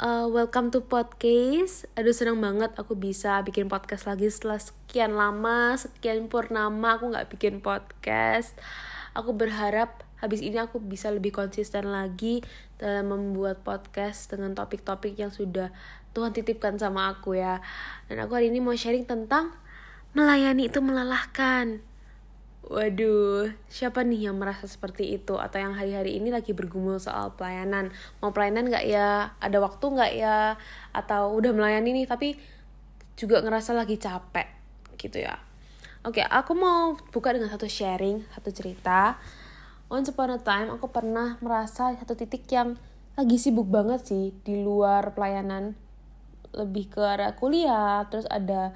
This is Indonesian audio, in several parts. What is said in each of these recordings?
uh, welcome to podcast. Aduh seneng banget aku bisa bikin podcast lagi setelah sekian lama, sekian purnama aku nggak bikin podcast. Aku berharap habis ini aku bisa lebih konsisten lagi dalam membuat podcast dengan topik-topik yang sudah Tuhan titipkan sama aku ya. Dan aku hari ini mau sharing tentang melayani itu melelahkan. Waduh, siapa nih yang merasa seperti itu atau yang hari-hari ini lagi bergumul soal pelayanan? Mau pelayanan nggak ya? Ada waktu nggak ya? Atau udah melayani nih tapi juga ngerasa lagi capek gitu ya? Oke, aku mau buka dengan satu sharing, satu cerita. Once upon a time, aku pernah merasa satu titik yang lagi sibuk banget sih di luar pelayanan. Lebih ke arah kuliah, terus ada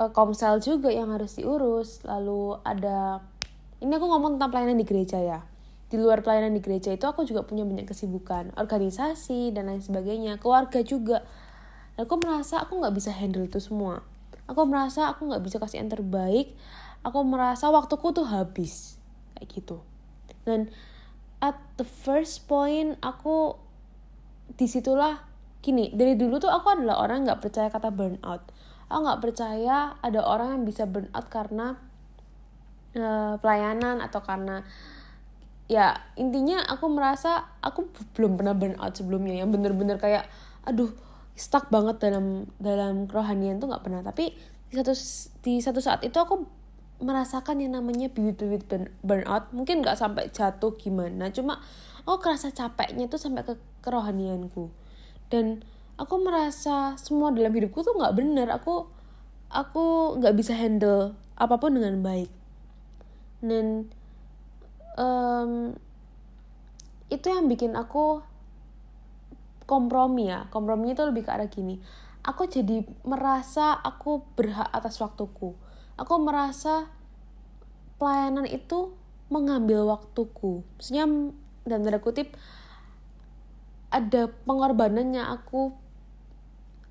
uh, komsel juga yang harus diurus. Lalu ada ini aku ngomong tentang pelayanan di gereja ya. Di luar pelayanan di gereja itu aku juga punya banyak kesibukan. Organisasi dan lain sebagainya. Keluarga juga. Dan aku merasa aku nggak bisa handle itu semua. Aku merasa aku nggak bisa kasih yang terbaik. Aku merasa waktuku tuh habis. Kayak gitu. Dan at the first point aku di situlah gini. Dari dulu tuh aku adalah orang nggak percaya kata burnout aku nggak percaya ada orang yang bisa burn out karena uh, pelayanan atau karena ya intinya aku merasa aku belum pernah burn out sebelumnya. Yang bener-bener kayak aduh stuck banget dalam dalam kerohanian tuh nggak pernah. Tapi di satu di satu saat itu aku merasakan yang namanya bibit-bibit burn, burnout mungkin nggak sampai jatuh gimana cuma oh kerasa capeknya tuh sampai ke kerohanianku. Dan aku merasa semua dalam hidupku tuh nggak bener. Aku aku nggak bisa handle apa pun dengan baik. Dan um, itu yang bikin aku kompromi ya. Kompromi itu lebih ke arah gini. Aku jadi merasa aku berhak atas waktuku. Aku merasa pelayanan itu mengambil waktuku. Maksudnya dan tanda kutip ada pengorbanannya aku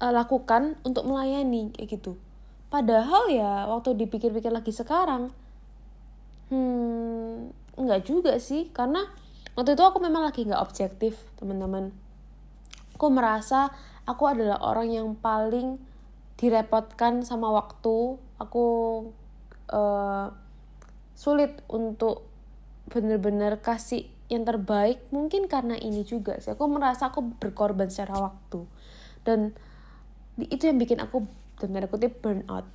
uh, lakukan untuk melayani kayak gitu. Padahal ya waktu dipikir-pikir lagi sekarang hmm nggak juga sih. Karena waktu itu aku memang lagi nggak objektif teman-teman. Aku merasa aku adalah orang yang paling direpotkan sama waktu. Aku uh, sulit untuk bener-bener kasih yang terbaik. Mungkin karena ini juga sih. Aku merasa aku berkorban secara waktu. Dan itu yang bikin aku dan tanda kutip burnout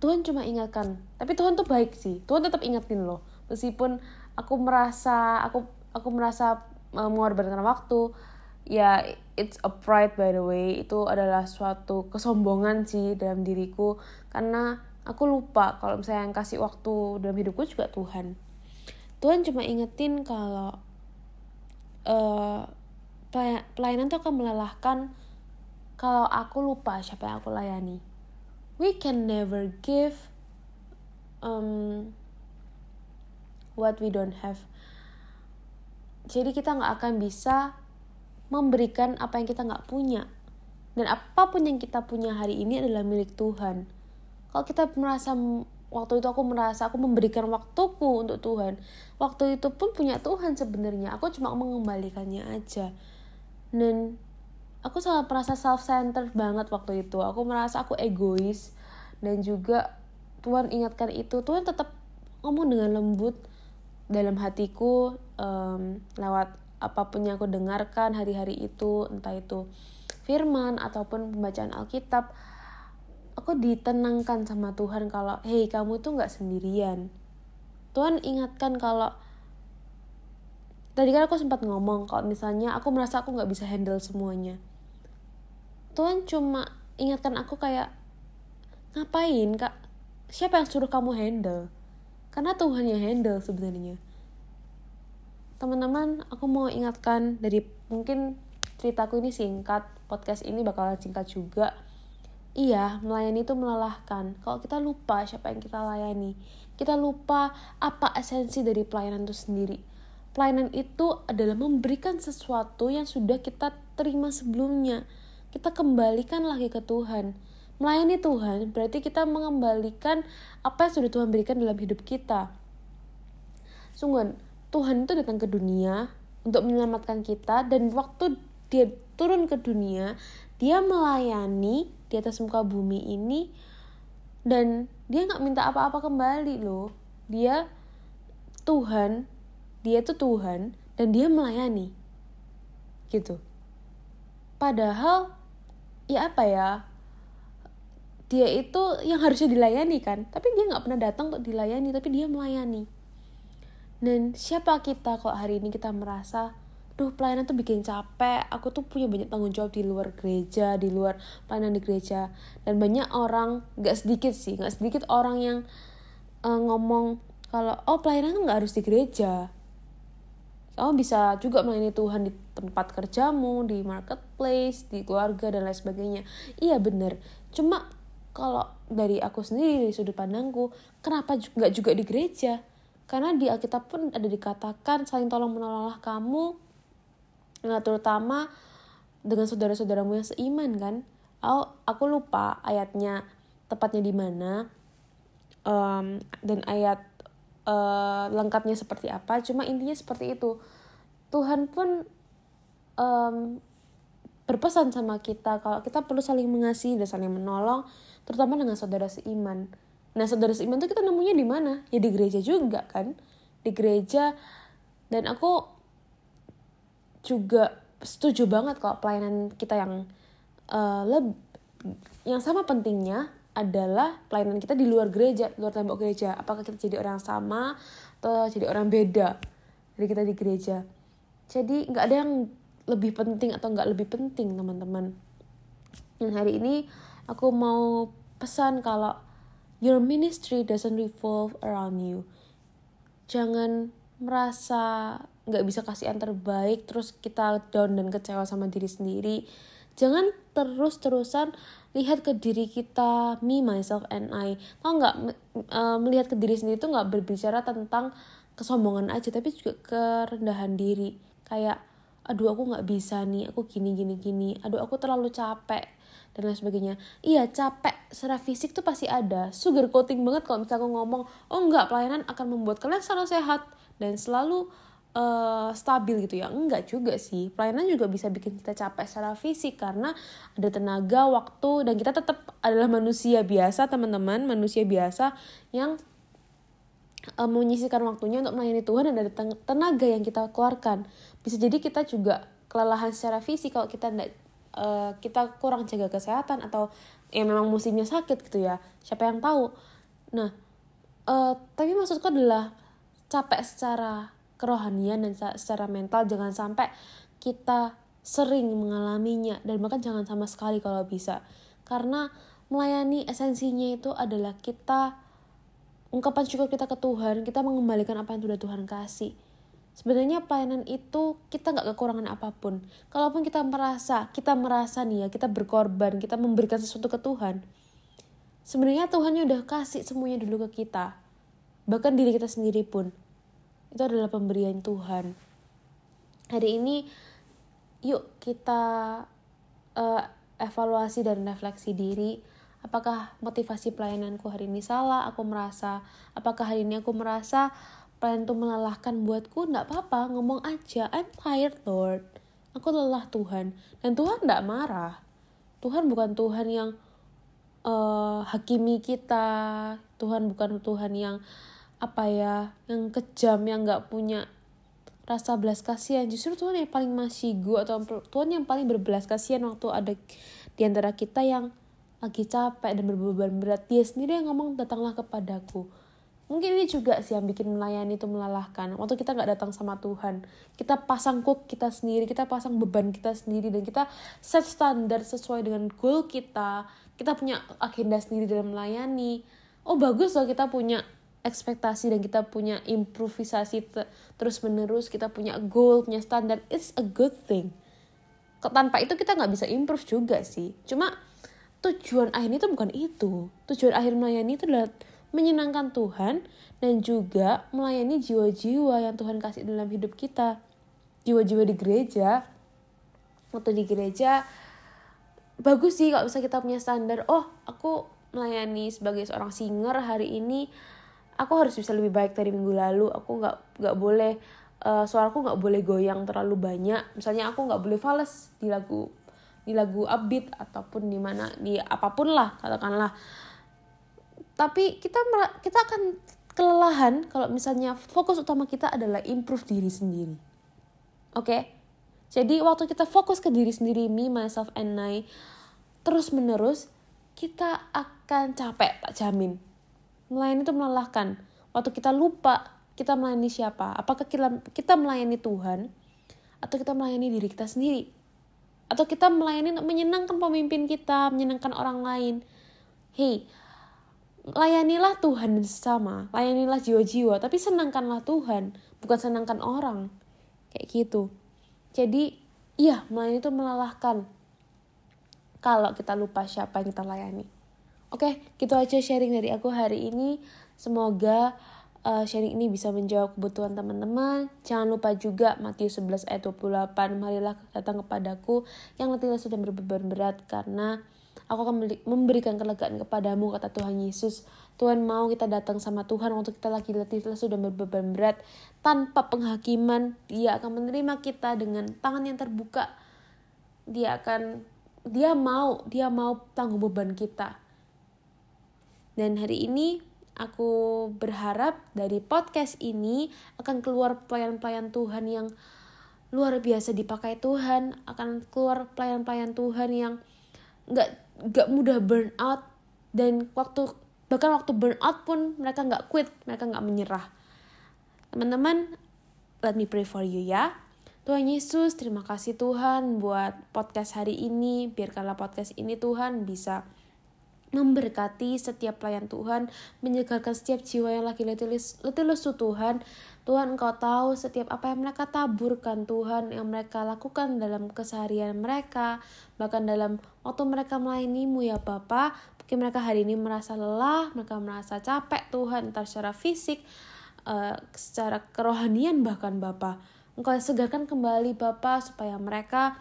Tuhan cuma ingatkan. Tapi Tuhan tuh baik sih. Tuhan tetap ingetin loh. Meskipun aku merasa aku aku merasa uh, mengorbankan waktu ya it's a pride by the way. Itu adalah suatu kesombongan sih dalam diriku. Karena aku lupa kalau misalnya yang kasih waktu dalam hidupku juga Tuhan. Tuhan cuma ingetin kalau uh, pelayanan itu akan melelahkan kalau aku lupa siapa yang aku layani. We can never give um, what we don't have. Jadi kita nggak akan bisa memberikan apa yang kita nggak punya. Dan apa pun yang kita punya hari ini adalah milik Tuhan. Kalau kita merasa waktu itu aku merasa aku memberikan waktuku untuk Tuhan. Waktu itu pun punya Tuhan sebenarnya. Aku cuma mengembalikannya aja. Dan aku sangat merasa self centered banget waktu itu. Aku merasa aku egois dan juga Tuhan ingatkan itu. Tuhan tetap ngomong dengan lembut dalam hatiku um, lewat apa pun yang aku dengarkan hari-hari itu entah itu firman ataupun pembacaan Alkitab aku ditenangkan sama Tuhan kalau hei kamu tuh nggak sendirian. Tuhan ingatkan kalau tadi kan aku sempat ngomong kalau misalnya aku merasa aku nggak bisa handle semuanya Tuhan cuma ingatkan aku kayak ngapain kak? Siapa yang suruh kamu handle? Karena Tuhan yang handle sebenarnya. Teman-teman aku mau ingatkan dari mungkin ceritaku ini singkat podcast ini bakalan singkat juga. Iya melayani itu melelahkan. Kalau kita lupa siapa yang kita layani kita lupa apa esensi dari pelayanan itu sendiri. Pelayanan itu adalah memberikan sesuatu yang sudah kita terima sebelumnya kita kembalikan lagi ke Tuhan. Melayani Tuhan berarti kita mengembalikan apa yang sudah Tuhan berikan dalam hidup kita. Sungguh, Tuhan itu datang ke dunia untuk menyelamatkan kita dan waktu dia turun ke dunia dia melayani di atas muka bumi ini dan dia nggak minta apa-apa kembali loh dia Tuhan dia tuh Tuhan dan dia melayani gitu padahal ya apa ya? Dia itu yang harusnya dilayani kan? Tapi dia nggak pernah datang untuk dilayani tapi dia melayani. Dan siapa kita kok hari ini kita merasa duh pelayanan tuh bikin capek. Aku tuh punya banyak tanggung jawab di luar gereja di luar pelayanan di gereja. Dan banyak orang gak sedikit sih gak sedikit orang yang uh, ngomong kalau oh pelayanan tuh gak harus di gereja kamu bisa juga melayani Tuhan di tempat kerjamu di marketplace di keluarga dan lain sebagainya. Iya bener. Cuma kalau dari aku sendiri dari sudut pandangku kenapa nggak juga di gereja? Karena di Alkitab pun ada dikatakan saling tolong menolonglah kamu Nah, terutama dengan saudara-saudaramu yang seiman kan. Aku, aku lupa ayatnya tepatnya di mana. Um, dan ayat uh, lengkapnya seperti apa. Cuma intinya seperti itu. Tuhan pun um, berpesan sama kita kalau kita perlu saling mengasihi dan saling menolong, terutama dengan saudara seiman. Nah, saudara seiman itu kita nemunya di mana? Ya di gereja juga kan. Di gereja dan aku juga setuju banget kalau pelayanan kita yang uh, leb yang sama pentingnya adalah pelayanan kita di luar gereja, luar tembok gereja. Apakah kita jadi orang sama atau jadi orang beda dari kita di gereja. Jadi nggak ada yang lebih penting atau nggak lebih penting teman-teman. Dan hari ini aku mau pesan kalau your ministry doesn't revolve around you. Jangan merasa nggak bisa kasih yang terbaik terus kita down dan kecewa sama diri sendiri jangan terus terusan lihat ke diri kita me myself and I. Tau nggak uh, melihat ke diri sendiri itu nggak berbicara tentang kesombongan aja tapi juga kerendahan diri. Kayak aduh aku nggak bisa nih aku gini gini gini. Aduh aku terlalu capek dan lain sebagainya. Iya capek secara fisik tuh pasti ada. Sugar coating banget kalau misalnya aku ngomong oh enggak pelayanan akan membuat kalian selalu sehat dan selalu uh, stabil gitu ya. Enggak juga sih. Pelayanan juga bisa bikin kita capek secara fisik karena ada tenaga waktu dan kita tetap adalah manusia biasa teman-teman. Manusia biasa yang uh, menyisihkan waktunya untuk melayani Tuhan dan ada tenaga yang kita keluarkan. Bisa jadi kita juga kelelahan secara fisik kalau kita enggak uh, kita kurang jaga kesehatan atau ya memang musimnya sakit gitu ya. Siapa yang tahu? Nah uh, tapi maksudku adalah capek secara kerohanian dan secara mental jangan sampai kita sering mengalaminya dan bahkan jangan sama sekali kalau bisa. Karena melayani esensinya itu adalah kita ungkapan syukur kita ke Tuhan kita mengembalikan apa yang sudah Tuhan kasih. Sebenarnya pelayanan itu kita nggak kekurangan apa pun. Kalaupun kita merasa kita merasa nih ya kita berkorban kita memberikan sesuatu ke Tuhan sebenarnya Tuhan udah kasih semuanya dulu ke kita. Bahkan diri kita sendiri pun itu adalah pemberian Tuhan. Hari ini yuk kita uh, evaluasi dan refleksi diri. Apakah motivasi pelayananku hari ini salah? Aku merasa apakah hari ini aku merasa pelayan itu melelahkan buatku? Nggak apa-apa ngomong aja. I'm tired Lord. Aku lelah Tuhan. Dan Tuhan nggak marah. Tuhan bukan Tuhan yang uh, hakimi kita. Tuhan bukan Tuhan yang apa ya yang kejam yang nggak punya rasa belas kasihan. Justru Tuhan yang paling masih gue atau Tuhan yang paling berbelas kasihan waktu ada di antara kita yang lagi capek dan berbeban berat. Dia sendiri yang ngomong datanglah kepadaku. Mungkin ini juga sih yang bikin melayani itu melelahkan. Waktu kita nggak datang sama Tuhan kita pasang kuk kita sendiri kita pasang beban kita sendiri dan kita set standar sesuai dengan goal kita kita punya agenda sendiri dalam melayani. Oh bagus loh kita punya ekspektasi dan kita punya improvisasi te terus menerus kita punya goal punya standar it's a good thing. Tanpa itu kita nggak bisa improve juga sih. Cuma tujuan akhirnya itu bukan itu. Tujuan akhir melayani itu adalah menyenangkan Tuhan dan juga melayani jiwa-jiwa yang Tuhan kasih dalam hidup kita. Jiwa-jiwa di gereja. Waktu di gereja bagus sih kalau bisa kita punya standar oh aku melayani sebagai seorang singer hari ini aku harus bisa lebih baik dari minggu lalu aku nggak nggak boleh uh, suaraku nggak boleh goyang terlalu banyak. Misalnya aku nggak boleh fals di lagu di lagu upbeat ataupun di mana di apa pun lah katakanlah. Tapi kita kita akan kelelahan kalau misalnya fokus utama kita adalah improve diri sendiri. Oke? Okay? jadi waktu kita fokus ke diri sendiri me myself and I terus menerus kita akan capek tak jamin melayani itu melelahkan. Waktu kita lupa kita melayani siapa apakah kita kita melayani Tuhan atau kita melayani diri kita sendiri? Atau kita melayani untuk menyenangkan pemimpin kita menyenangkan orang lain. Hey layanilah Tuhan sesama layanilah jiwa-jiwa tapi senangkanlah Tuhan bukan senangkan orang. Kayak gitu. Jadi iya melayani itu melelahkan. Kalau kita lupa siapa yang kita layani oke gitu aja sharing dari aku hari ini semoga uh, sharing ini bisa menjawab kebutuhan teman-teman. Jangan lupa juga Matius 11 ayat 28, marilah datang kepadaku yang letih sudah berbeban berat karena aku akan memberikan kelegaan kepadamu kata Tuhan Yesus. Tuhan mau kita datang sama Tuhan waktu kita lagi letih sudah berbeban berat tanpa penghakiman. Dia akan menerima kita dengan tangan yang terbuka. Dia akan dia mau, dia mau tanggung beban kita. Dan hari ini aku berharap dari podcast ini akan keluar pelayan-pelayan Tuhan yang luar biasa dipakai Tuhan akan keluar pelayan-pelayan Tuhan yang nggak nggak mudah burn out dan waktu bahkan waktu burn out pun mereka nggak quit mereka nggak menyerah. Teman-teman let me pray for you ya. Tuhan Yesus terima kasih Tuhan buat podcast hari ini. Biarkanlah podcast ini Tuhan bisa memberkati setiap pelayan Tuhan, menyegarkan setiap jiwa yang lagi letih lesu Tuhan. Tuhan Engkau tahu setiap apa yang mereka taburkan Tuhan, yang mereka lakukan dalam keseharian mereka, bahkan dalam waktu mereka melayanimu ya Bapa. Mungkin mereka hari ini merasa lelah, mereka merasa capek Tuhan, entah secara fisik, uh, secara kerohanian bahkan Bapa. Engkau segarkan kembali Bapa supaya mereka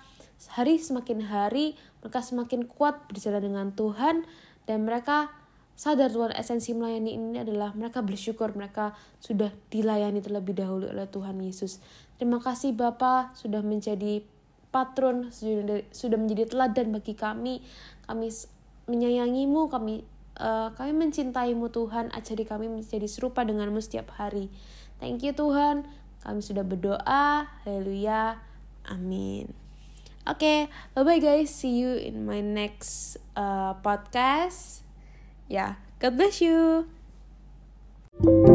hari semakin hari mereka semakin kuat berjalan dengan Tuhan dan mereka sadar Tuhan esensi melayani ini adalah mereka bersyukur mereka sudah dilayani terlebih dahulu oleh Tuhan Yesus. Terima kasih Bapa sudah menjadi patron, sudah, menjadi teladan bagi kami. Kami menyayangimu, kami uh, kami mencintaimu Tuhan, ajari kami menjadi serupa denganmu setiap hari. Thank you Tuhan, kami sudah berdoa, haleluya, amin. Oke, okay, bye-bye guys. See you in my next uh, podcast. Ya, yeah, God bless you. thank you